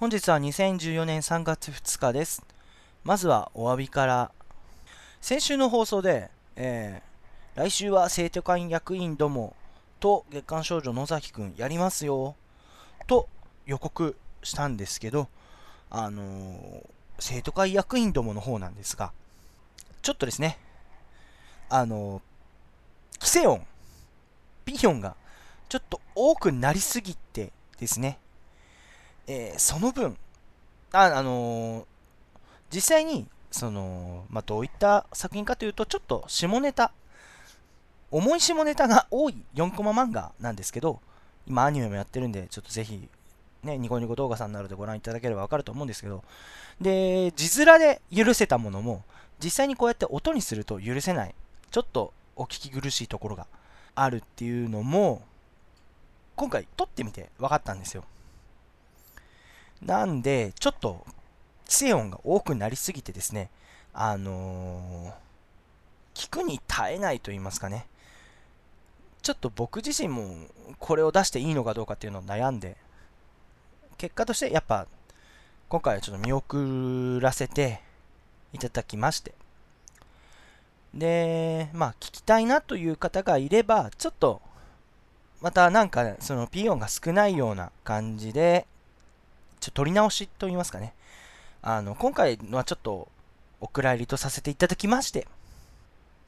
本日は2014年3月2日です。まずはお詫びから。先週の放送で、えー来週は生徒会役員どもと月刊少女野崎くんやりますよと予告したんですけど、あのー生徒会役員どもの方なんですが、ちょっとですね、あのー、キセ音、ピヨンがちょっと多くなりすぎてですね、えーその分、あ、あのー実際に、その、まあ、どういった作品かというと、ちょっと下ネタ、重い下ネタが多い4コマ漫画なんですけど、今アニメもやってるんで、ちょっとぜひ、ね、ニコニコ動画さんなどでご覧いただければわかると思うんですけど、で、字面で許せたものも、実際にこうやって音にすると許せない、ちょっとお聞き苦しいところがあるっていうのも、今回撮ってみて分かったんですよ。なんで、ちょっと、規制音が多くなりすぎてですね、あのー聞くに耐えないと言いますかね。ちょっと僕自身もこれを出していいのかどうかっていうのを悩んで、結果としてやっぱ、今回はちょっと見送らせていただきまして。で、まあ、聞きたいなという方がいれば、ちょっと、またなんか、そのピー音が少ないような感じで、ちょ取り直しと言いますかね。あの、今回のはちょっと、お蔵入りとさせていただきまして、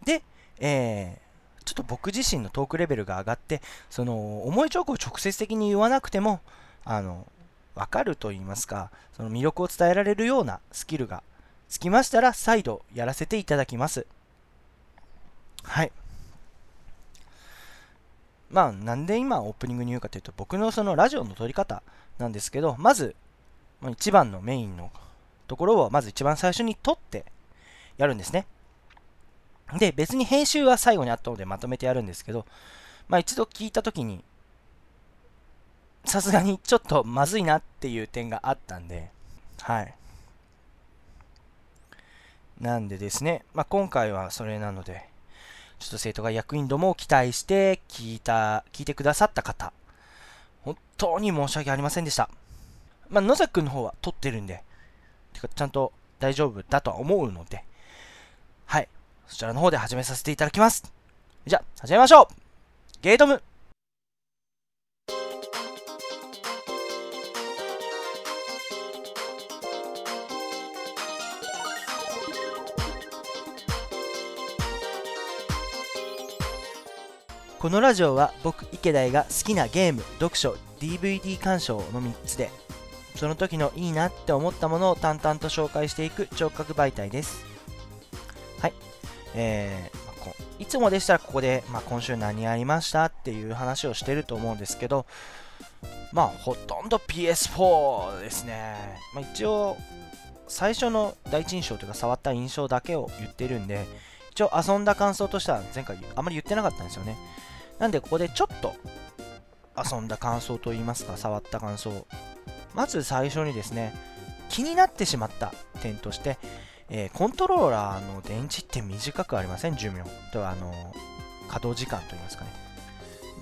で、えー、ちょっと僕自身のトークレベルが上がって、その、思い直後を直接的に言わなくても、あの、わかると言いますか、その魅力を伝えられるようなスキルがつきましたら、再度やらせていただきます。はい。まあ、なんで今オープニングに言うかというと、僕のそのラジオの撮り方なんですけど、まず、一番のメインのところを、まず一番最初に撮ってやるんですね。で、別に編集は最後に後でまとめてやるんですけど、まあ一度聞いたときに、さすがにちょっとまずいなっていう点があったんで、はい。なんでですね、まあ今回はそれなので、ちょっと生徒が役員どもを期待して聞いた、聞いてくださった方、本当に申し訳ありませんでした。まあ野崎くんの方は撮ってるんで、てかちゃんと大丈夫だとは思うので、はい。そちらの方で始めさせていただきます。じゃあ、始めましょうゲートムこのラジオは僕池田が好きなゲーム、読書、DVD 鑑賞の3つでその時のいいなって思ったものを淡々と紹介していく聴覚媒体です。はい。えーいつもでしたらここで、まあ、今週何やりましたっていう話をしてると思うんですけど、まあ、ほとんど PS4 ですね。まあ、一応、最初の第一印象というか触った印象だけを言ってるんで、一応遊んだ感想としては前回あまり言ってなかったんですよね。なんでここでちょっと遊んだ感想といいますか、触った感想まず最初にですね、気になってしまった点として、えーコントローラーの電池って短くありません？寿命とあの稼働時間といいますかね。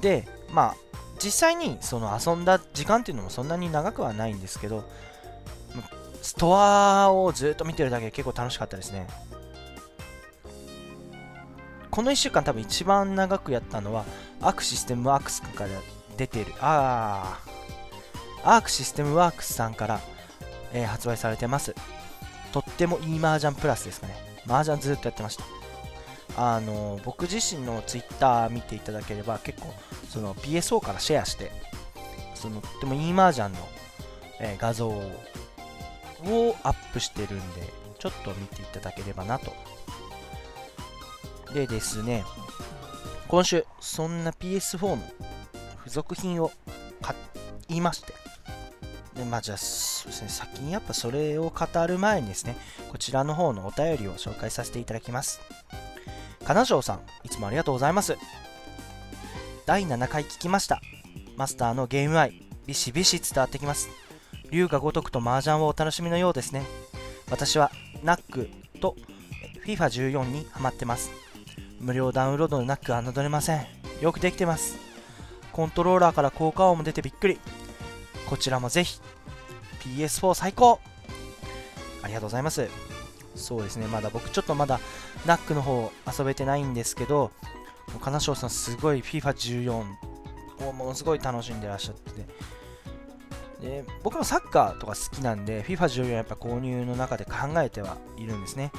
で、まあ、実際にその遊んだ時間っていうのもそんなに長くはないんですけど、ストアをずっと見てるだけで結構楽しかったですね。この1週間多分一番長くやったのは、アクシステムワークスから出てる、あー、アークシステムワークスさんから、えー発売されてます。とってもいい麻雀プラスですかね。麻雀ずっとやってました。あのー僕自身のツイッター見ていただければ結構その PSO からシェアして、そのとってもいい麻雀の、えー画像をアップしてるんで、ちょっと見ていただければなと。でですね、今週、そんな PS4 の付属品を買いまして、で、まあじゃあ、そうですね、先にやっぱそれを語る前にですね、こちらの方のお便りを紹介させていただきます。金城さん、いつもありがとうございます。第7回聞きました。マスターのゲーム愛、ビシビシ伝わってきます。龍が如くと麻雀をお楽しみのようですね。私は、ナックと FIFA14 にハマってます。無料ダウンロードのナックは侮れません。よくできてます。コントローラーから効果音も出てびっくり。こちらもぜひ。PS4 最高ありがとうございます。そうですね、まだ僕ちょっとまだナックの方遊べてないんですけど、金賞さんすごい FIFA14 をものすごい楽しんでらっしゃってで僕もサッカーとか好きなんで FIFA14 やっぱ購入の中で考えてはいるんですね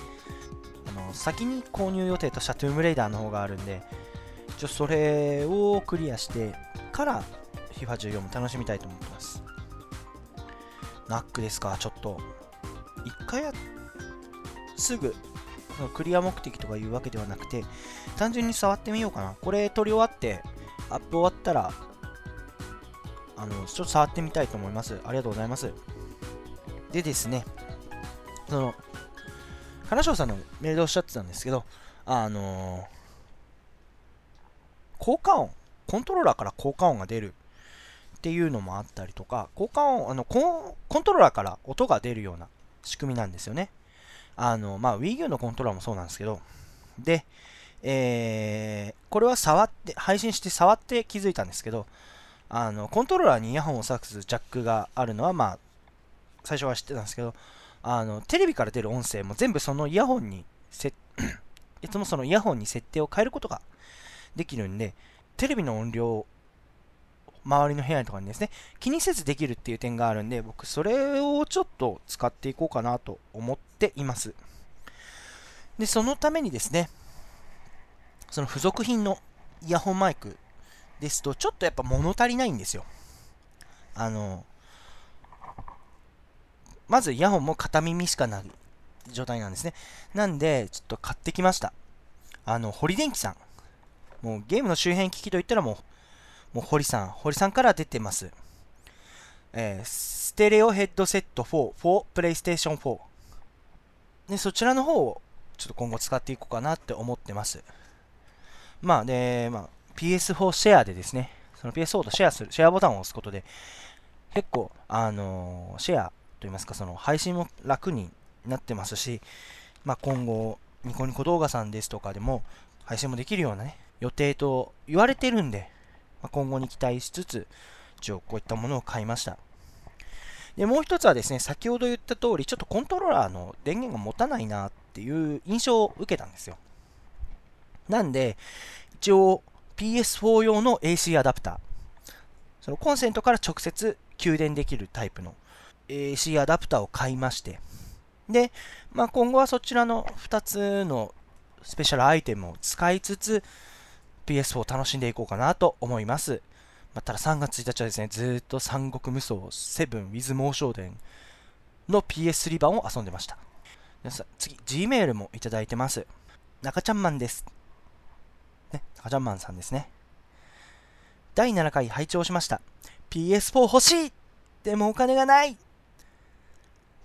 あの先に購入予定としたトゥームレイダーの方があるんでちょそれをクリアしてから FIFA14 も楽しみたいと思ってます。ナックですか？ちょっと。一回やすぐクリア目的とかいうわけではなくて単純に触ってみようかな。これ撮り終わってアップ終わったらあのちょっと触ってみたいと思います。ありがとうございます。でですねその金賞さんのメールでおっしゃってたんですけどあのー、効果音コントローラーから効果音が出るっていうのもあったりとか効果音あのコントローラーから音が出るような仕組みなんですよね。あの、まあ、Wii U のコントローラーもそうなんですけど、で、えー、これは触って、配信して触って気づいたんですけど、あの、コントローラーにイヤホンを挿すジャックがあるのは、まあ、最初は知ってたんですけど、あの、テレビから出る音声も全部そのイヤホンにせ、いつもそのイヤホンに設定を変えることができるんで、テレビの音量周りの部屋とかにですね、気にせずできるっていう点があるんで、僕それをちょっと使っていこうかなと思っています。で、そのためにですね、その付属品のイヤホンマイクですと、ちょっとやっぱ物足りないんですよ。あの、まずイヤホンも片耳しかない状態なんですね。なんで、ちょっと買ってきました。あの、堀電機さん。もうゲームの周辺機器といったらもうもう堀さん、堀さんから出てます。えー、ステレオヘッドセット4 for PlayStation 4。で、そちらの方をちょっと今後使っていこうかなって思ってます。まあ、で、まあ、PS4 シェアでですね、その PS4 とシェアする、シェアボタンを押すことで、結構、あのー、シェアといいますか、その配信も楽になってますし、まあ、今後、ニコニコ動画さんですとかでも配信もできるようなね、予定と言われてるんで、ま今後に期待しつつ、一応こういったものを買いました。で、もう一つはですね、先ほど言った通り、ちょっとコントローラーの電源が持たないなっていう印象を受けたんですよ。なんで、一応 PS4 用の AC アダプター、そのコンセントから直接給電できるタイプの AC アダプターを買いまして、で、まあ、今後はそちらの2つのスペシャルアイテムを使いつつ、PS4 を楽しんでいこうかなと思います。ま、ただ3月1日はですね、ずっと三国無双7 with 猛将伝の PS3 版を遊んでました。皆さん次、Gmail もいただいてます。中ちゃんマンです。ね、中ちゃんマンさんですね。第7回拝聴しました。PS4 欲しいでもお金がない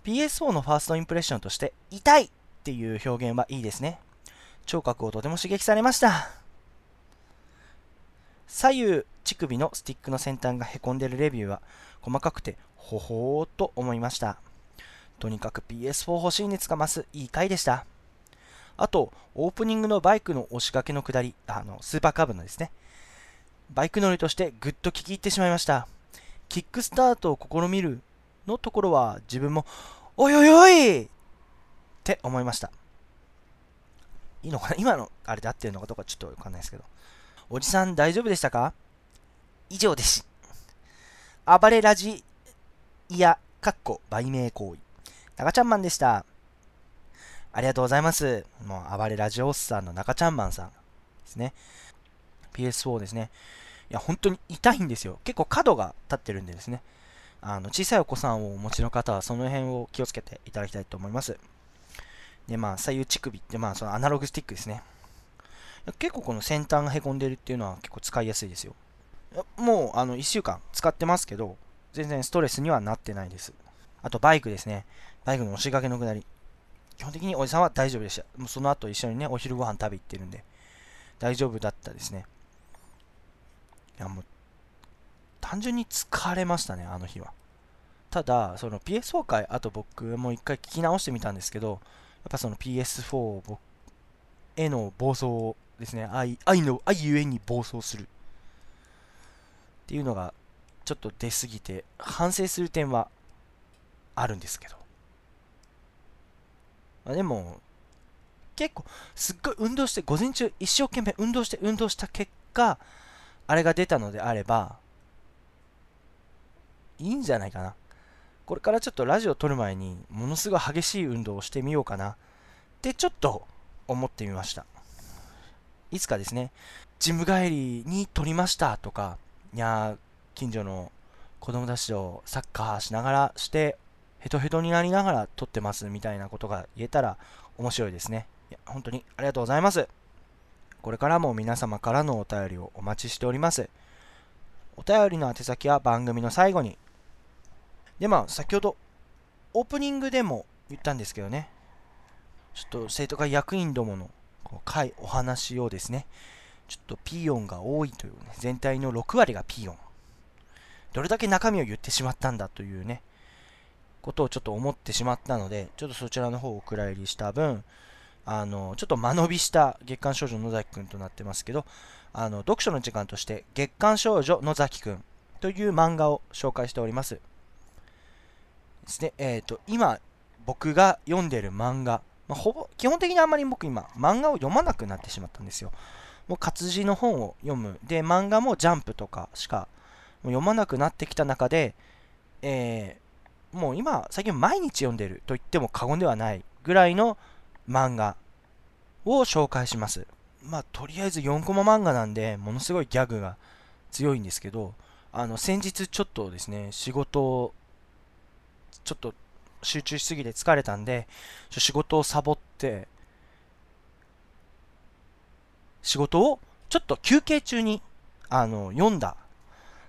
!PS4 のファーストインプレッションとして、痛いっていう表現はいいですね。聴覚をとても刺激されました。左右乳首のスティックの先端がへこんでるレビューは細かくてほほーと思いました。とにかく PS4 欲しい熱が増すいい回でした。あと、オープニングのバイクの押し掛けの下り、あの、スーパーカーブのですね。バイク乗りとしてぐっと聞き入ってしまいました。キックスタートを試みるのところは自分も、おいおいおいって思いました。いいのかな?今のあれで合ってるのかどうかちょっとわかんないですけど。おじさん大丈夫でしたか？以上です。暴れラジ、いや、かっこ、売名行為。中ちゃんマンでした。ありがとうございます。もう、暴れラジオスさんの中ちゃんマンさんですね。PS4 ですね。いや、本当に痛いんですよ。結構角が立ってるんでですね。あの、小さいお子さんをお持ちの方は、その辺を気をつけていただきたいと思います。で、まあ、左右乳首って、まあ、そのアナログスティックですね。結構この先端がへこんでるっていうのは結構使いやすいですよ。もうあの1週間使ってますけど、全然ストレスにはなってないです。あとバイクですね。バイクの押し掛けの下り。基本的におじさんは大丈夫でした。もうその後一緒にね、お昼ご飯食べ行ってるんで、大丈夫だったですね。いやもう、単純に疲れましたね、あの日は。ただ、その PS4 回、あと僕もう一回聞き直してみたんですけど、やっぱその PS4 への暴走ですね愛愛の愛ゆえに暴走するっていうのがちょっと出過ぎて反省する点はあるんですけど。まあ、でも、結構、すっごい運動して、午前中一生懸命運動して運動した結果、あれが出たのであれば、いいんじゃないかな。これからちょっとラジオ撮る前に、ものすごい激しい運動をしてみようかなってちょっと思ってみました。いつかですね、ジム帰りに撮りましたとか、いや近所の子供たちとサッカーしながらして、ヘトヘトになりながら撮ってますみたいなことが言えたら面白いですね。いや、本当にありがとうございます。これからも皆様からのお便りをお待ちしております。お便りの宛先は番組の最後に。で、まあ、先ほどオープニングでも言ったんですけどね、ちょっと生徒会役員どものこの会、お話をですね、ちょっとピーヨンが多いというね、全体の6割がピーヨン。どれだけ中身を言ってしまったんだというね、ことをちょっと思ってしまったので、ちょっとそちらの方をお蔵入りした分、あの、ちょっと間延びした月刊少女野崎くんとなってますけど、あの、読書の時間として月刊少女野崎くんという漫画を紹介しております。ですね、えっ、ー、と、今、僕が読んでる漫画、まあ、ほぼ、基本的にあんまり僕今、漫画を読まなくなってしまったんですよ。もう活字の本を読む。で、漫画もジャンプとかしか読まなくなってきた中で、えー、もう今、最近毎日読んでると言っても過言ではないぐらいの漫画を紹介します。まあ、とりあえず4コマ漫画なんで、ものすごいギャグが強いんですけど、あの、先日ちょっとですね、仕事を、ちょっと集中しすぎて疲れたんで、仕事をサボって、仕事をちょっと休憩中に、あの、読んだ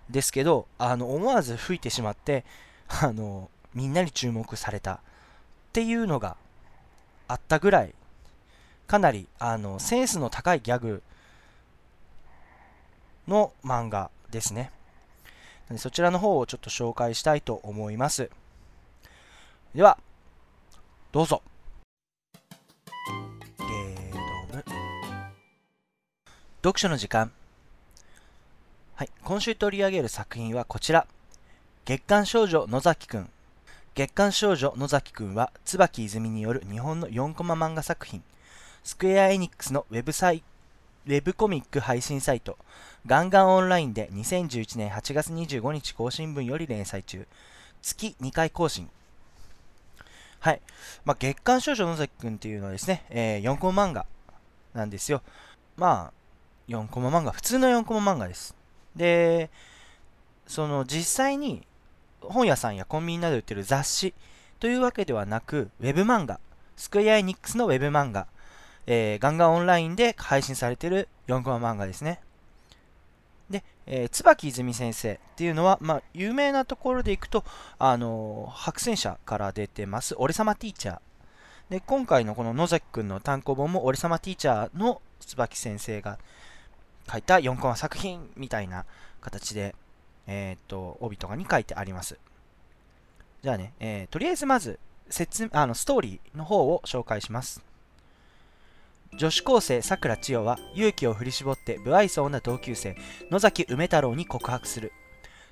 ですけど、あの、思わず吹いてしまって、あの、みんなに注目されたっていうのがあったぐらい、かなりあのセンスの高いギャグの漫画ですね。そちらの方をちょっと紹介したいと思います。では、どうぞ。読書の時間。はい、今週取り上げる作品はこちら。月刊少女野崎くん月刊少女野崎くんは椿泉による日本の4コマ漫画作品スクエアエニックスのウェブサイウェブコミック配信サイトガンガンオンラインで2011年8月25日更新分より連載中月2回更新はい、まあ、月刊少女野崎くんっていうのはですね、えー、4コマ漫画なんですよ。まあ4コマ漫画普通の4コマ漫画です。でその実際に本屋さんやコンビニなどで売ってる雑誌というわけではなく、ウェブ漫画、スクエアエニックスのウェブ漫画、えー、ガンガンオンラインで配信されてる4コマ漫画ですね。で、えー、椿泉先生っていうのは、まあ、有名なところでいくと、あのー、白戦車から出てます、俺様ティーチャー。で、今回のこの野崎くんの単行本も、俺様ティーチャーの椿先生が書いた4コマ作品みたいな形で、えっ、と、帯とかに書いてあります。じゃあね、えー、とりあえずまず、説あのストーリーの方を紹介します。女子高生さくら千代は勇気を振り絞って不愛想な同級生野崎梅太郎に告白する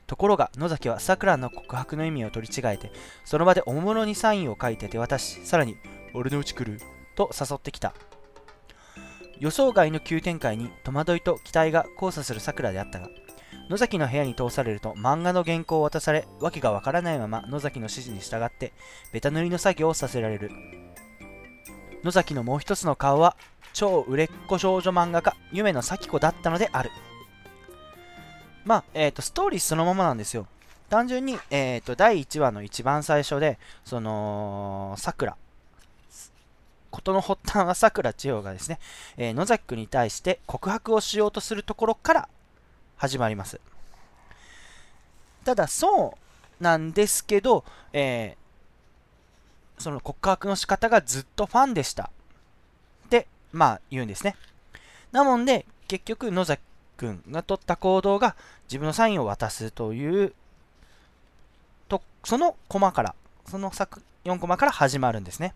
ところが野崎はさくらの告白の意味を取り違えてその場でおもむろにサインを書いて手渡しさらに「俺のうち来る」と誘ってきた予想外の急展開に戸惑いと期待が交差するさくらであったが野崎の部屋に通されると漫画の原稿を渡され、わけがわからないまま野崎の指示に従ってベタ塗りの作業をさせられる。野崎のもう一つの顔は超売れっ子少女漫画家、夢の咲子だったのである。まあ、えっ、ー、と、ストーリーそのままなんですよ。単純に、えっ、ー、と、第1話の一番最初で、その、桜。ことの発端は桜千代がですね、えー、野崎くんに対して告白をしようとするところから始まります。ただ、そうなんですけど、えー、その告白の仕方がずっとファンでした。まあ言うんですね。なもんで、結局野崎くんが取った行動が自分のサインを渡すというとそのコマからその作4コマから始まるんですね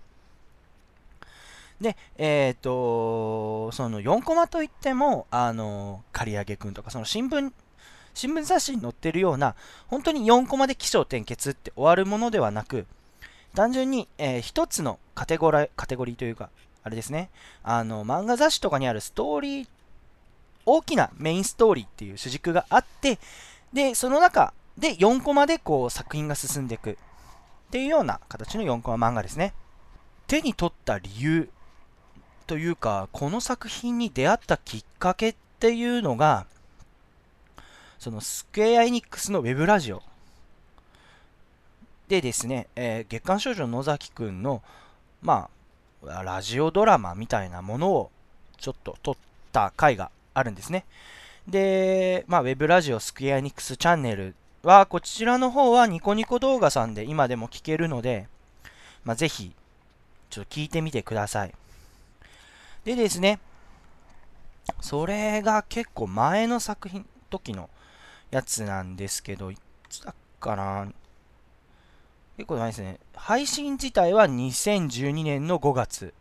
で、えっ、ー、と、その4コマといっても、あの、刈り上げくんとか、その新聞、新聞雑誌に載ってるような、本当に4コマで起承転結って終わるものではなく、単純に、えー、一つのカテゴラカテゴリーというか、あれですね、あの、漫画雑誌とかにあるストーリー、大きなメインストーリーっていう主軸があって、で、その中で4コマでこう作品が進んでいくっていうような形の4コマ漫画ですね。手に取った理由というか、この作品に出会ったきっかけっていうのが、そのスクエア・エニックスのウェブラジオでですね、えー、月刊少女の野崎くんの、まあ、ラジオドラマみたいなものをちょっと撮った回があるんですね。で、まあ、ウェブラジオスクエア・ニックスチャンネルは、こちらの方はニコニコ動画さんで今でも聞けるので、まあ、ぜひ、ちょっと聞いてみてください。でですね、それが結構前の作品、時のやつなんですけど、いつだっかな？結構前ですね。配信自体は2012年の5月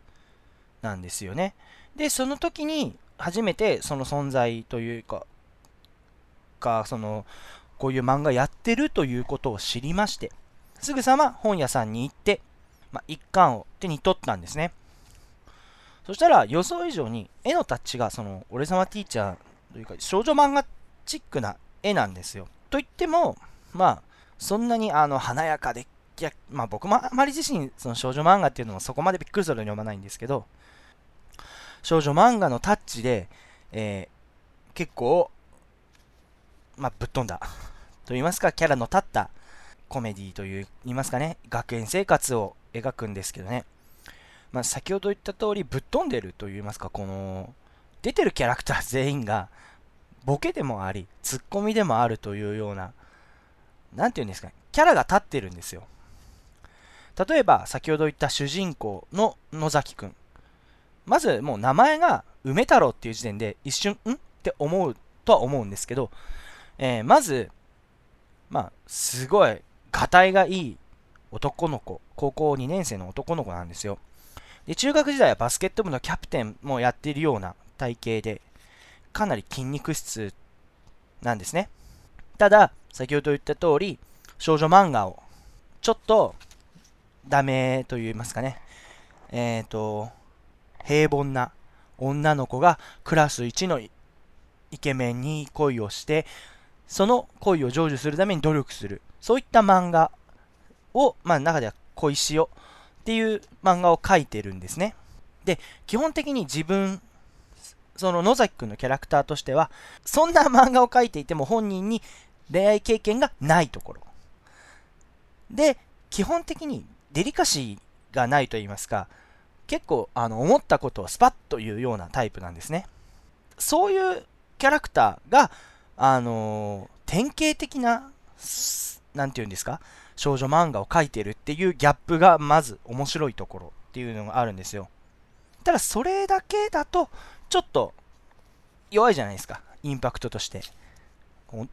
なんですよね。で、その時に初めてその存在というか、か、その、こういう漫画やってるということを知りまして、すぐさま本屋さんに行って、まあ、一巻を手に取ったんですね。そしたら予想以上に絵のタッチがその俺様ティーチャーというか少女漫画チックな絵なんですよ。といっても、まあ、そんなにあの華やかでいや、まあ僕もあまり自身、その少女漫画っていうのもそこまでびっくりするように読まないんですけど、少女漫画のタッチで、えー、結構、まあぶっ飛んだ、と言いますか、キャラの立ったコメディという、言いますかね、学園生活を描くんですけどね、まあ先ほど言った通り、ぶっ飛んでると言いますか、この、出てるキャラクター全員が、ボケでもあり、ツッコミでもあるというような、なんて言うんですか、キャラが立ってるんですよ。例えば、先ほど言った主人公の野崎くん。まず、もう名前が梅太郎っていう時点で一瞬、ん？って思うとは思うんですけど、えー、まず、まあ、すごい、がたいがいい男の子、高校2年生の男の子なんですよ。で、中学時代はバスケット部のキャプテンもやっているような体型で、かなり筋肉質なんですね。ただ、先ほど言った通り、少女漫画をちょっとダメと言いますかね。えっ、ー、と、平凡な女の子がクラス1のイケメンに恋をして、その恋を成就するために努力する。そういった漫画を、まあ中では恋しよっていう漫画を描いてるんですね。で、基本的に自分、その野崎くんのキャラクターとしては、そんな漫画を描いていても本人に恋愛経験がないところ。で、基本的にデリカシーがないと言いますか、結構あの思ったことをスパッと言うようなタイプなんですね。そういうキャラクターが、あのー、典型的な、なんて言うんですか、少女漫画を描いてるっていうギャップがまず面白いところっていうのがあるんですよ。ただそれだけだと、ちょっと弱いじゃないですか、インパクトとして。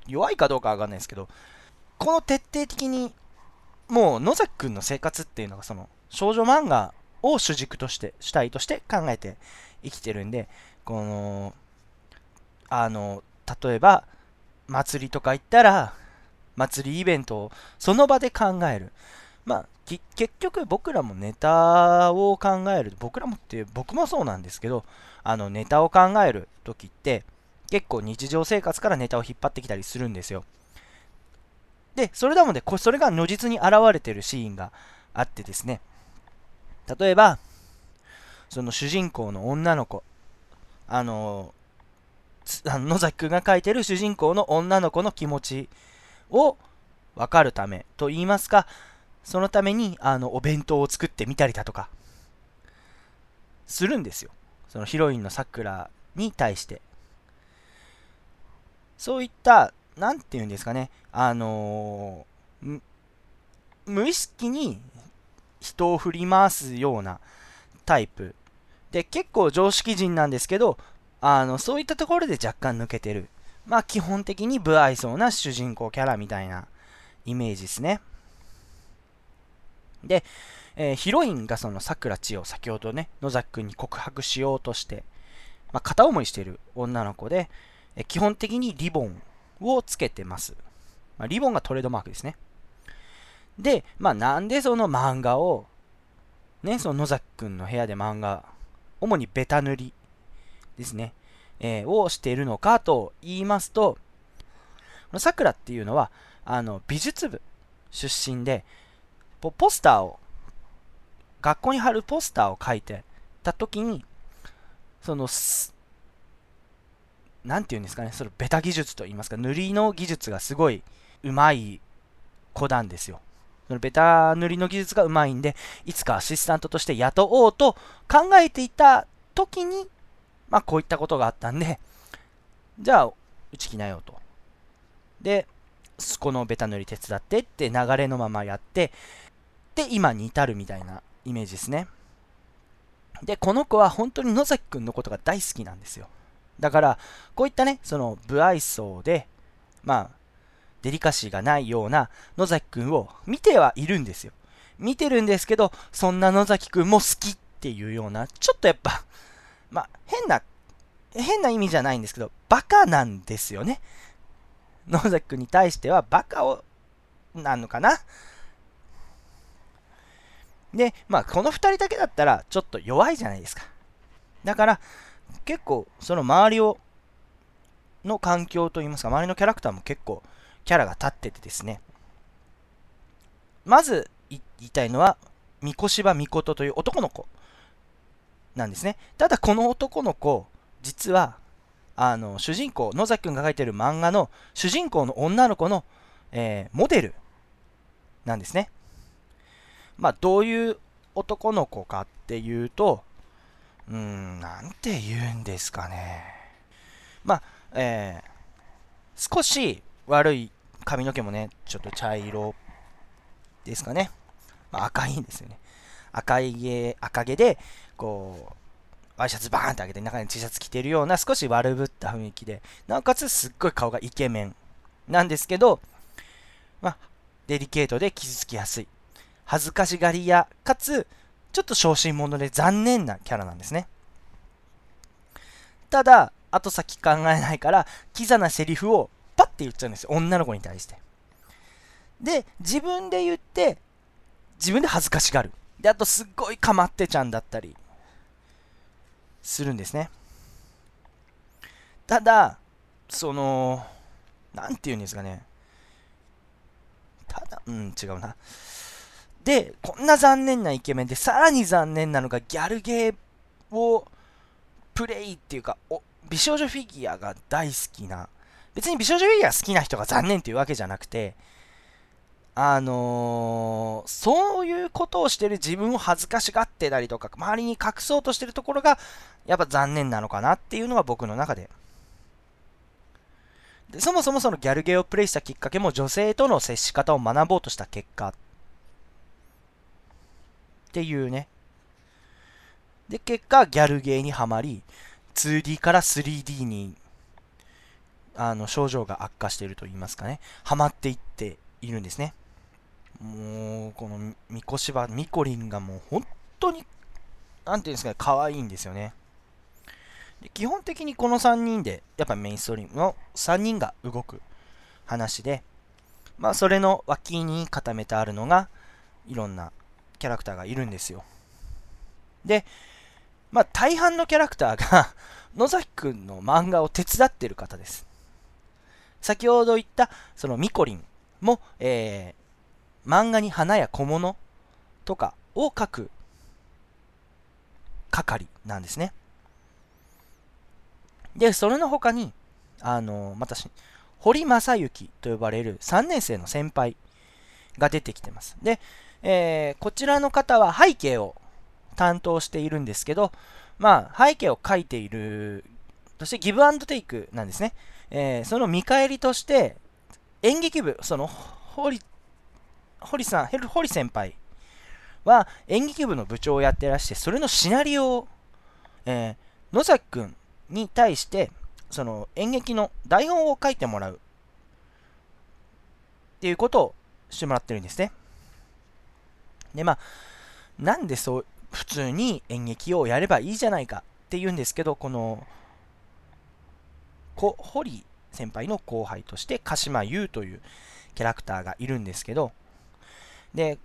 弱いかどうかわかんないですけど、この徹底的にもう野崎くんの生活っていうのがその少女漫画を主軸として、主体として考えて生きてるんで、この、あの、例えば、祭りとか行ったら、祭りイベントをその場で考える。まあ、結局僕らもネタを考える。僕らもって僕もそうなんですけど、あの、ネタを考える時って、結構日常生活からネタを引っ張ってきたりするんですよ。で、それなので、それが如実に現れてるシーンがあってですね、例えば、その主人公の女の子、あの、あの野崎くんが書いてる主人公の女の子の気持ちを分かるためと言いますか、そのためにあのお弁当を作ってみたりだとか、するんですよ。そのヒロインのさくらに対して。そういったなんて言うんですかね、あのー、無意識に人を振り回すようなタイプ。で、結構常識人なんですけど、あの、そういったところで若干抜けてる。まあ、基本的に不愛想な主人公キャラみたいなイメージですね。で、えー、ヒロインがその桜千代、先ほどね、野崎くんに告白しようとして、まあ、片思いしてる女の子で、えー、基本的にリボンをつけてます。まあ、リボンがトレードマークですね。で、まあなんでその漫画を、ね、その野崎くんの部屋で漫画、主にベタ塗りですね、えー、をしているのかと言いますと、このさくらっていうのは、あの、美術部出身で、ポスターを、学校に貼るポスターを書いてた時に、その、なんていうんですかね、そのベタ技術といいますか、塗りの技術がすごいうまい子なんですよ。そのベタ塗りの技術がうまいんで、いつかアシスタントとして雇おうと考えていた時に、まあこういったことがあったんで、じゃあ、うち来なよと。で、このベタ塗り手伝ってって流れのままやって、で、今に至るみたいなイメージですね。で、この子は本当に野崎くんのことが大好きなんですよ。だから、こういったね、その、不愛想で、まあ、デリカシーがないような野崎くんを見てはいるんですよ。見てるんですけど、そんな野崎くんも好きっていうような、ちょっとやっぱ、まあ、変な、変な意味じゃないんですけど、バカなんですよね。野崎くんに対してはバカを、なんのかなで、まあ、この2人だけだったらちょっと弱いじゃないですか。だから、結構、その周りを、の環境といいますか、周りのキャラクターも結構、キャラが立っててですね。まず、言いたいのは、三越柴美琴という男の子なんですね。ただ、この男の子、実は、あの、主人公、野崎くんが書いてる漫画の主人公の女の子の、えー、モデルなんですね。まあ、どういう男の子かっていうと、うーん、なんて言うんですかね。まあ、えー、少し悪い髪の毛もね、ちょっと茶色ですかね。まあ、赤いんですよね。赤い毛、赤毛で、こう、ワイシャツバーンって上げて中に T シャツ着てるような少し悪ぶった雰囲気で、なおかつすっごい顔がイケメンなんですけど、まあ、デリケートで傷つきやすい。恥ずかしがり屋、かつ、ちょっと小心者で残念なキャラなんですね。ただ、後先考えないから、キザなセリフをパッて言っちゃうんですよ。女の子に対して。で、自分で言って、自分で恥ずかしがる。で、あとすっごいかまってちゃんだったり、するんですね。ただ、その、なんて言うんですかね。ただ、うん、違うな。で、こんな残念なイケメンで、さらに残念なのがギャルゲーをプレイっていうか、美少女フィギュアが大好きな、別に美少女フィギュア好きな人が残念っていうわけじゃなくて、あのー、そういうことをしてる自分を恥ずかしがってたりとか、周りに隠そうとしてるところが、やっぱ残念なのかなっていうのが僕の中で。でそもそもそのギャルゲーをプレイしたきっかけも女性との接し方を学ぼうとした結果っていうね。で、結果、ギャルゲーにはまり、2D から 3D に、あの、症状が悪化していると言いますかね、はまっていっているんですね。もう、この、みこしば、みこりんがもう本当に、なんていうんですかね、可愛いんですよね。で基本的にこの3人で、やっぱメインストーリームの3人が動く話で、まあ、それの脇に固めてあるのが、いろんなキャラクターがいるんですよ。で、まあ、大半のキャラクターが 野崎くんの漫画を手伝ってる方です。先ほど言った、そのミコリンも、えー、漫画に花や小物とかを描く係なんですね。で、それの他に、あの、また堀正幸と呼ばれる3年生の先輩が出てきてます。で、えー、こちらの方は背景を担当しているんですけど、まあ、背景を書いている、そしてギブアンドテイクなんですね。えー、その見返りとして、演劇部、その、堀、堀さん、堀先輩は演劇部の部長をやってらして、それのシナリオを、えー、野崎くんに対して、その演劇の台本を書いてもらうっていうことをしてもらってるんですね。で、まあ、なんでそう、普通に演劇をやればいいじゃないかって言うんですけど、この、こ堀先輩の後輩として鹿島優というキャラクターがいるんですけど、で、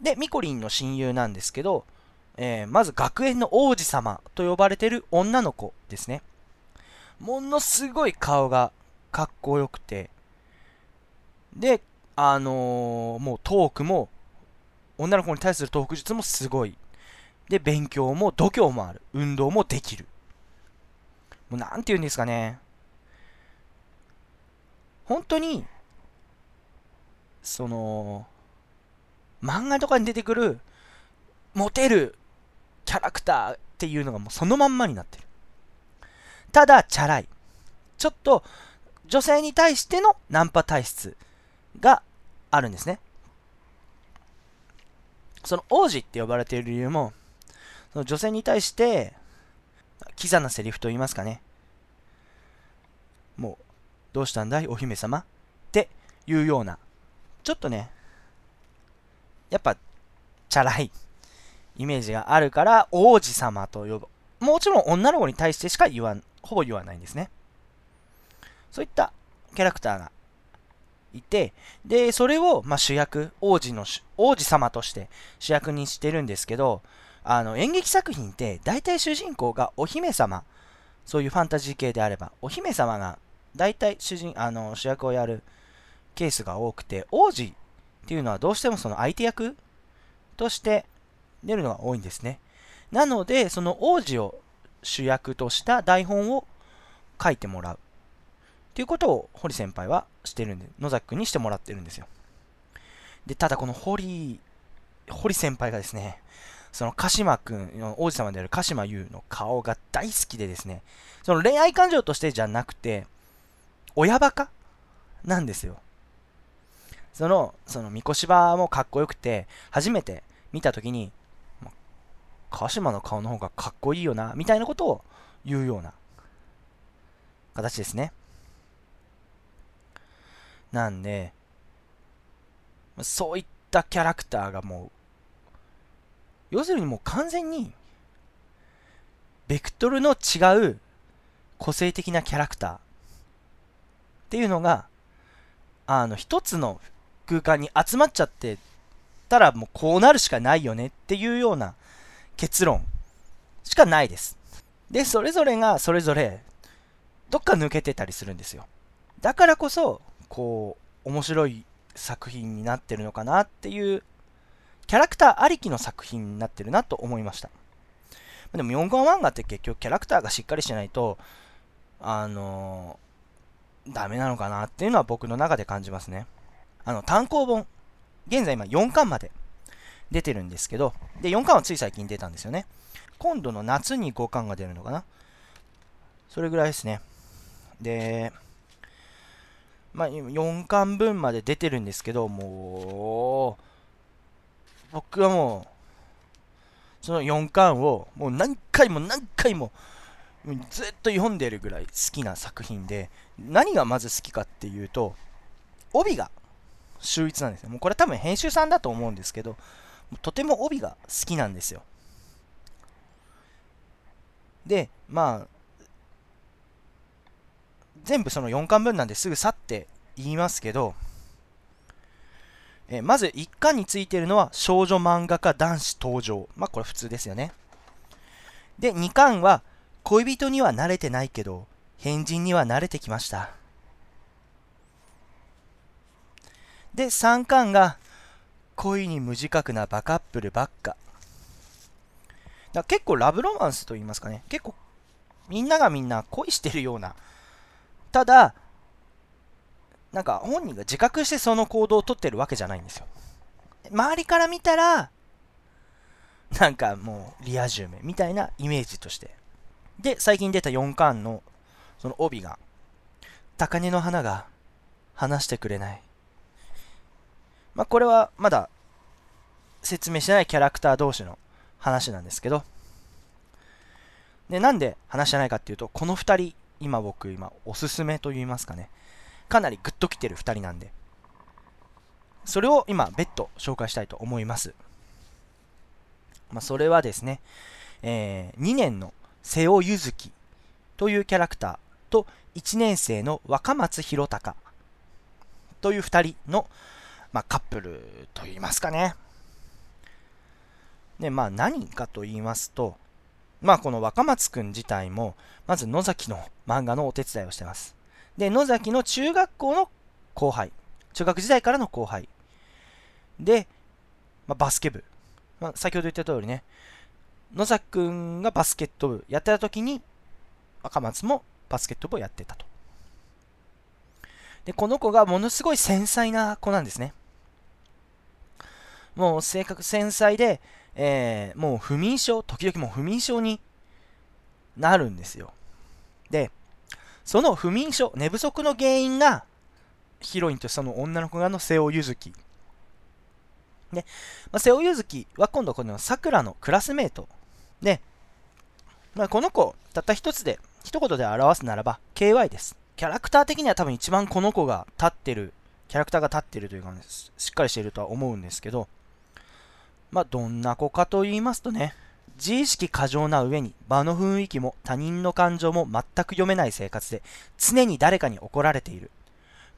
で、ミコリンの親友なんですけど、えー、まず学園の王子様と呼ばれてる女の子ですね。ものすごい顔がかっこよくて、で、あのー、もうトークも、女の子に対するトーク術もすごい。で、勉強も度胸もある。運動もできる。もうなんて言うんですかね。本当に、その、漫画とかに出てくる、モテるキャラクターっていうのがもうそのまんまになってる。ただ、チャラい。ちょっと、女性に対してのナンパ体質があるんですね。その王子って呼ばれている理由も、その女性に対して、キザなセリフと言いますかね。もう、どうしたんだい？お姫様？っていうような、ちょっとね、やっぱ、チャラいイメージがあるから、王子様と呼ぶ。もちろん女の子に対してしか言わん、ほぼ言わないんですね。そういったキャラクターがいて、で、それを、ま、主役、王子の、王子様として主役にしてるんですけど、あの、演劇作品って、大体主人公がお姫様、そういうファンタジー系であれば、お姫様が大体主人、あの、主役をやるケースが多くて、王子っていうのはどうしてもその相手役として出るのが多いんですね。なので、その王子を主役とした台本を書いてもらう。っていうことを堀先輩はしてるんで、野崎くんにしてもらってるんですよ。で、ただこの堀、堀先輩がですね、その鹿島くん王子様である鹿島優の顔が大好きでですね、その恋愛感情としてじゃなくて、親バカなんですよ。その、その、みこしばもかっこよくて、初めて見たときに、鹿島の顔の方がかっこいいよな、みたいなことを言うような形ですね。なんで、そういったキャラクターがもう、要するにもう完全に、ベクトルの違う個性的なキャラクターっていうのが、あの、一つの空間に集まっちゃってたらもうこうなるしかないよねっていうような結論しかないです。で、それぞれがそれぞれどっか抜けてたりするんですよ。だからこそ、こう、面白い作品になってるのかなっていう、キャラクターありきの作品になってるなと思いました。でも4コマ漫画って結局キャラクターがしっかりしないと、あの、ダメなのかなっていうのは僕の中で感じますね。あの、単行本、現在今4巻まで出てるんですけど、で、4巻はつい最近出たんですよね。今度の夏に5巻が出るのかなそれぐらいですね。で、まあ、4巻分まで出てるんですけど、もう、僕はもう、その4巻をもう何回も何回もずっと読んでるぐらい好きな作品で、何がまず好きかっていうと、帯が秀逸なんですよ。もうこれ多分編集さんだと思うんですけど、とても帯が好きなんですよ。で、まあ、全部その4巻分なんですぐ去って言いますけど、えまず1巻についてるのは少女漫画家男子登場。まあこれ普通ですよね。で、2巻は恋人には慣れてないけど、変人には慣れてきました。で、3巻が恋に無自覚なバカップルばっか。だ結構ラブロマンスと言いますかね。結構みんながみんな恋してるような。ただ、なんか本人が自覚してその行動をとってるわけじゃないんですよ。周りから見たら、なんかもうリア充めみたいなイメージとして。で、最近出た4巻のその帯が、高根の花が話してくれない。まあ、これはまだ説明してないキャラクター同士の話なんですけど、で、なんで話してないかっていうと、この2人、今僕、今、おすすめと言いますかね、かなりグッときてる2人なんで、それを今、別途紹介したいと思います。まあ、それはですね、えー、2年の瀬尾ゆずきというキャラクターと1年生の若松弘隆という2人のまあ、カップルと言いますかね。で、まあ、何かと言いますと、まあ、この若松くん自体も、まず野崎の漫画のお手伝いをしてます。で、野崎の中学校の後輩。中学時代からの後輩。で、まあ、バスケ部。まあ、先ほど言った通りね、野崎くんがバスケット部やってた時に、若松もバスケット部をやってたと。で、この子がものすごい繊細な子なんですね。もう性格繊細で、えー、もう不眠症、時々もう不眠症になるんですよ。で、その不眠症、寝不足の原因が、ヒロインとその女の子がの瀬尾ゆずき。で、まあ、瀬尾ゆずきは今度この桜のクラスメート。で、まあ、この子、たった一つで、一言で表すならば、KY です。キャラクター的には多分一番この子が立ってる、キャラクターが立ってるというか、ね、しっかりしているとは思うんですけど、まあ、どんな子かと言いますとね、自意識過剰な上に場の雰囲気も他人の感情も全く読めない生活で常に誰かに怒られている。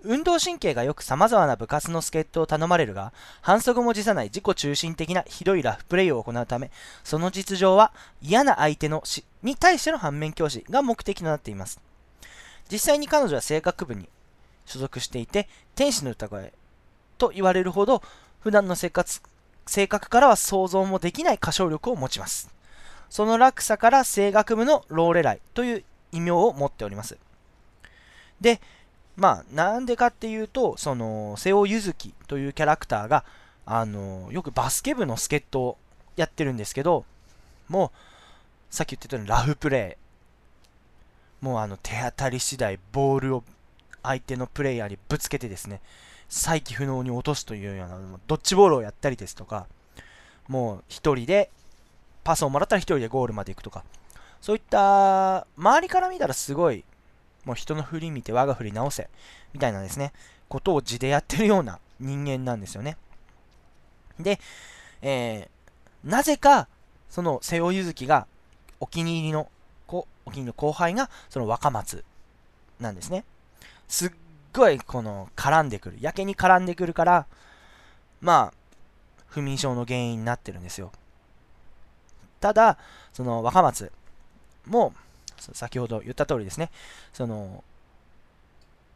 運動神経がよく様々な部活の助っ人を頼まれるが、反則も辞さない自己中心的なひどいラフプレイを行うため、その実情は嫌な相手のしに対しての反面教師が目的となっています。実際に彼女は性格部に所属していて、天使の歌声と言われるほど、普段の生活性格からは想像もできない歌唱力を持ちます。その落差から声楽部のローレライという異名を持っております。で、まあ、なんでかっていうと、その、瀬尾ゆずきというキャラクターが、あの、よくバスケ部の助っ人をやってるんですけど、もう、さっき言ってたようにラフプレイ。もうあの、手当たり次第、ボールを相手のプレイヤーにぶつけてですね、再起不能に落とすというような、ドッジボールをやったりですとか、もう一人で、パスをもらったら一人でゴールまで行くとか、そういった、周りから見たらすごい、もう人の振り見て我が振り直せ、みたいなですね、ことを地でやってるような人間なんですよね。で、えー、なぜか、その瀬尾ゆずきがお気に入りの、お気に入りの後輩が、その若松なんですね。すっごいこの絡んでくる。やけに絡んでくるから、まあ、不眠症の原因になってるんですよ。ただ、その若松も、先ほど言った通りですね、その、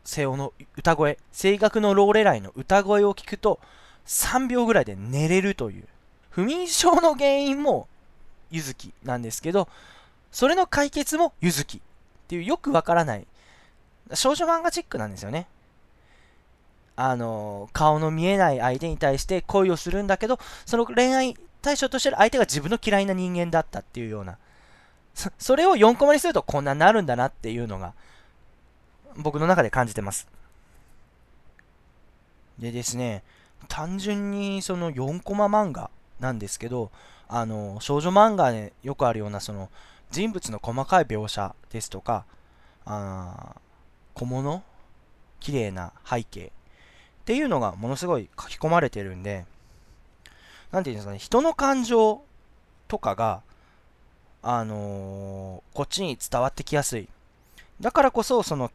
瀬尾の歌声、声楽のローレライの歌声を聞くと、3秒ぐらいで寝れるという。不眠症の原因も、ゆずきなんですけど、それの解決もゆずきっていうよくわからない少女漫画チックなんですよね。あの、顔の見えない相手に対して恋をするんだけど、その恋愛対象としてる相手が自分の嫌いな人間だったっていうような。そそれを4コマにするとこんなになるんだなっていうのが、僕の中で感じてます。でですね、単純にその4コマ漫画なんですけど、あの、少女漫画でよくあるようなその人物の細かい描写ですとか、あ小物？綺麗な背景？っていうのがものすごい書き込まれてるんで、なんていうんですかね、人の感情とかが、あのー、こっちに伝わってきやすい。だからこそ、その、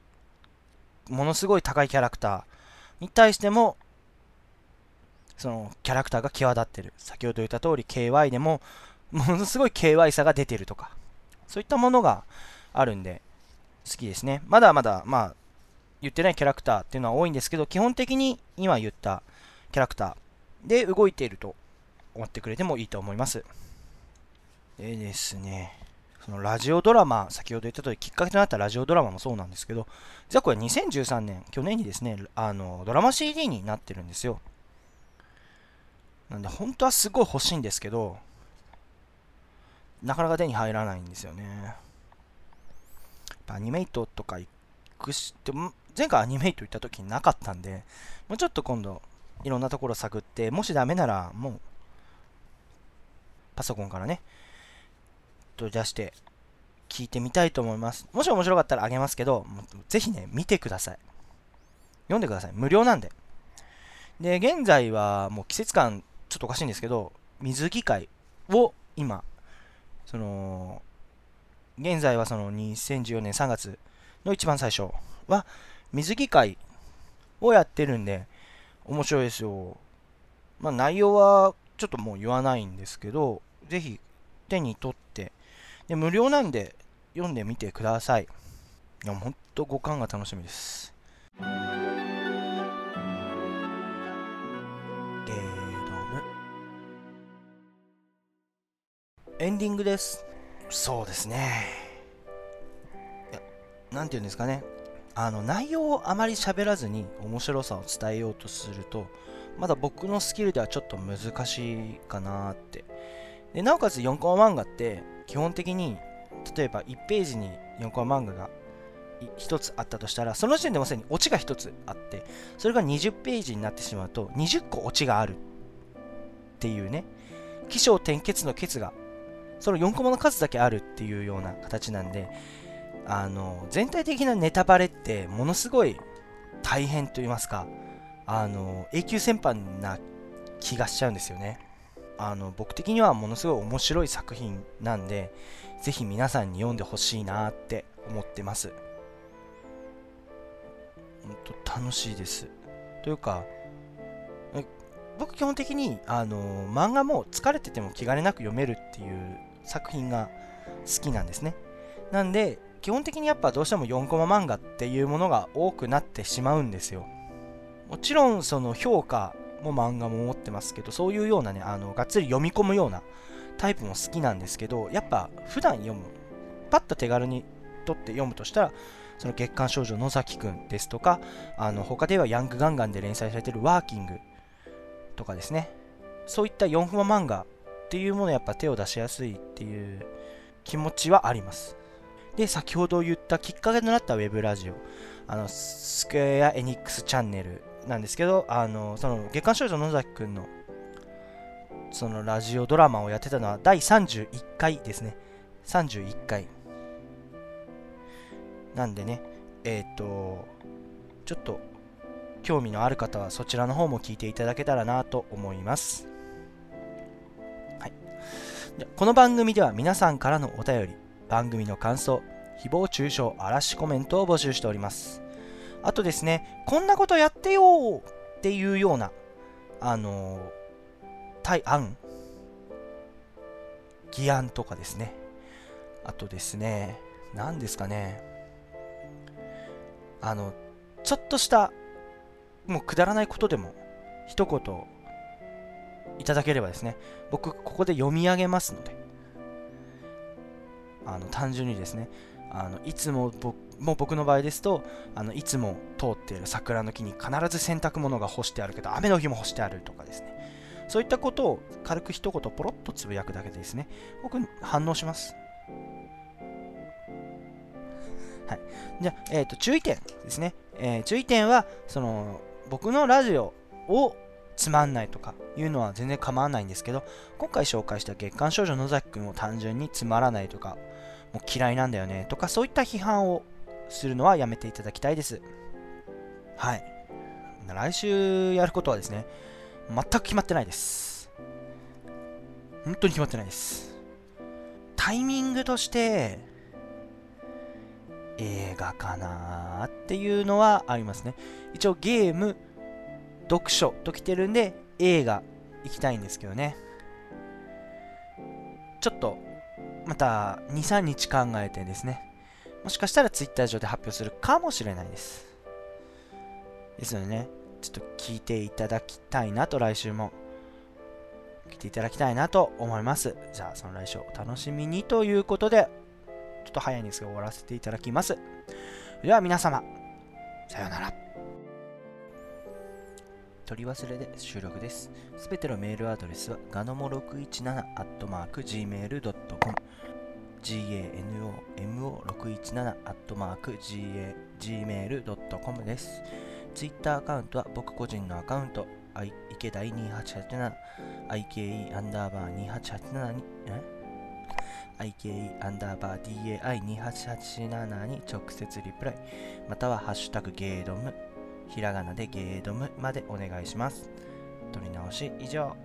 ものすごい高いキャラクターに対しても、そのキャラクターが際立ってる。先ほど言った通り KY でも、ものすごい KY さが出てるとか、そういったものがあるんで、好きですね。まだまだ、まあ、言ってないキャラクターっていうのは多いんですけど、基本的に今言ったキャラクターで動いていると思ってくれてもいいと思います。でですね、そのラジオドラマ、先ほど言った通りきっかけとなったラジオドラマもそうなんですけど、実はこれ2013年、去年にですね、あのドラマ CD になってるんですよ。なんで本当はすごい欲しいんですけど、なかなか手に入らないんですよね。アニメイトとか行くし、でも前回アニメイト行った時になかったんで、もうちょっと今度いろんなところ探って、もしダメならもうパソコンからね、取り出して聞いてみたいと思います。もし面白かったらあげますけど、ぜひね、見てください。読んでください。無料なんで。で、現在はもう季節感ちょっとおかしいんですけど、水着会を今、その、現在はその2014年3月の一番最初は水着会をやってるんで、面白いですよ。まあ内容はちょっともう言わないんですけど、ぜひ手に取って、で無料なんで読んでみてください。いや、ほんと五感が楽しみです。ゲードム。エンディングです。そうですね。いや、なんて言うんですかね。あの、内容をあまり喋らずに面白さを伝えようとすると、まだ僕のスキルではちょっと難しいかなって。で、なおかつ4コマ漫画って、基本的に、例えば1ページに4コマ漫画が1つあったとしたら、その時点でもすでにオチが1つあって、それが20ページになってしまうと、20個オチがあるっていうね、起承転結の結が、その4コマの数だけあるっていうような形なんで、あの、全体的なネタバレってものすごい大変と言いますか、あの、永久戦犯な気がしちゃうんですよね。あの、僕的にはものすごい面白い作品なんで、ぜひ皆さんに読んでほしいなって思ってます。本当楽しいです。というか、僕基本的にあの漫画も疲れてても気兼ねなく読めるっていう作品が好きなんですね。なんで、基本的にやっぱどうしても4コマ漫画っていうものが多くなってしまうんですよ。もちろんその評価も漫画も持ってますけど、そういうようなね、あの、がっつり読み込むようなタイプも好きなんですけど、やっぱ普段読む、パッと手軽に取って読むとしたら、その月刊少女野崎くんですとか、あの、他ではヤングガンガンで連載されてるワーキングとかですね、そういった4コマ漫画っていうものやっぱ手を出しやすいっていう気持ちはあります。で、先ほど言ったきっかけとなったウェブラジオ、あの、スクエア・エニックスチャンネルなんですけど、あの、その、月刊少女野崎くんの、そのラジオドラマをやってたのは第31回ですね。31回。なんでね、えっ、ー、と、ちょっと、興味のある方はそちらの方も聞いていただけたらなと思います。この番組では皆さんからのお便り、番組の感想、誹謗中傷、嵐コメントを募集しております。あとですね、こんなことやってよっていうような、あの、対案、議案とかですね。あとですね、何ですかね。あの、ちょっとした、もうくだらないことでも、一言いただければですね、僕、ここで読み上げますので、あの単純にですねあのいつも僕もう僕の場合ですとあのいつも通っている桜の木に必ず洗濯物が干してあるけど雨の日も干してあるとかですね。そういったことを軽く一言ポロッとつぶやくだけでですね僕反応します。はい。じゃあ、えーと、注意点ですね、えー、注意点はその僕のラジオをつまんないとかいうのは全然構わないんですけど今回紹介した月刊少女野崎くんを単純につまらないとかもう嫌いなんだよねとかそういった批判をするのはやめていただきたいです。はい。来週やることはですね、全く決まってないです。本当に決まってないです。タイミングとして、映画かなっていうのはありますね。一応ゲーム、読書と来てるんで、映画行きたいんですけどね。ちょっとまた2、3日考えてですね、もしかしたら Twitter 上で発表するかもしれないです。ですのでね、ちょっと聞いていただきたいなと来週も聞いていただきたいなと思います。じゃあその来週お楽しみにということで、ちょっと早いんですが終わらせていただきます。では皆様、さようなら。取り忘れで収録です。すべてのメールアドレスはガノモ617 gmail.com ganomo617 gmail.com です。ツイッターアカウントは僕個人のアカウント、I 池田2887 ike アンダーバー2887に、え？IKE アンダーバー DAI2887 に直接リプライ、またはハッシュタグゲードムひらがなでゲードムまでお願いします。取り直し以上。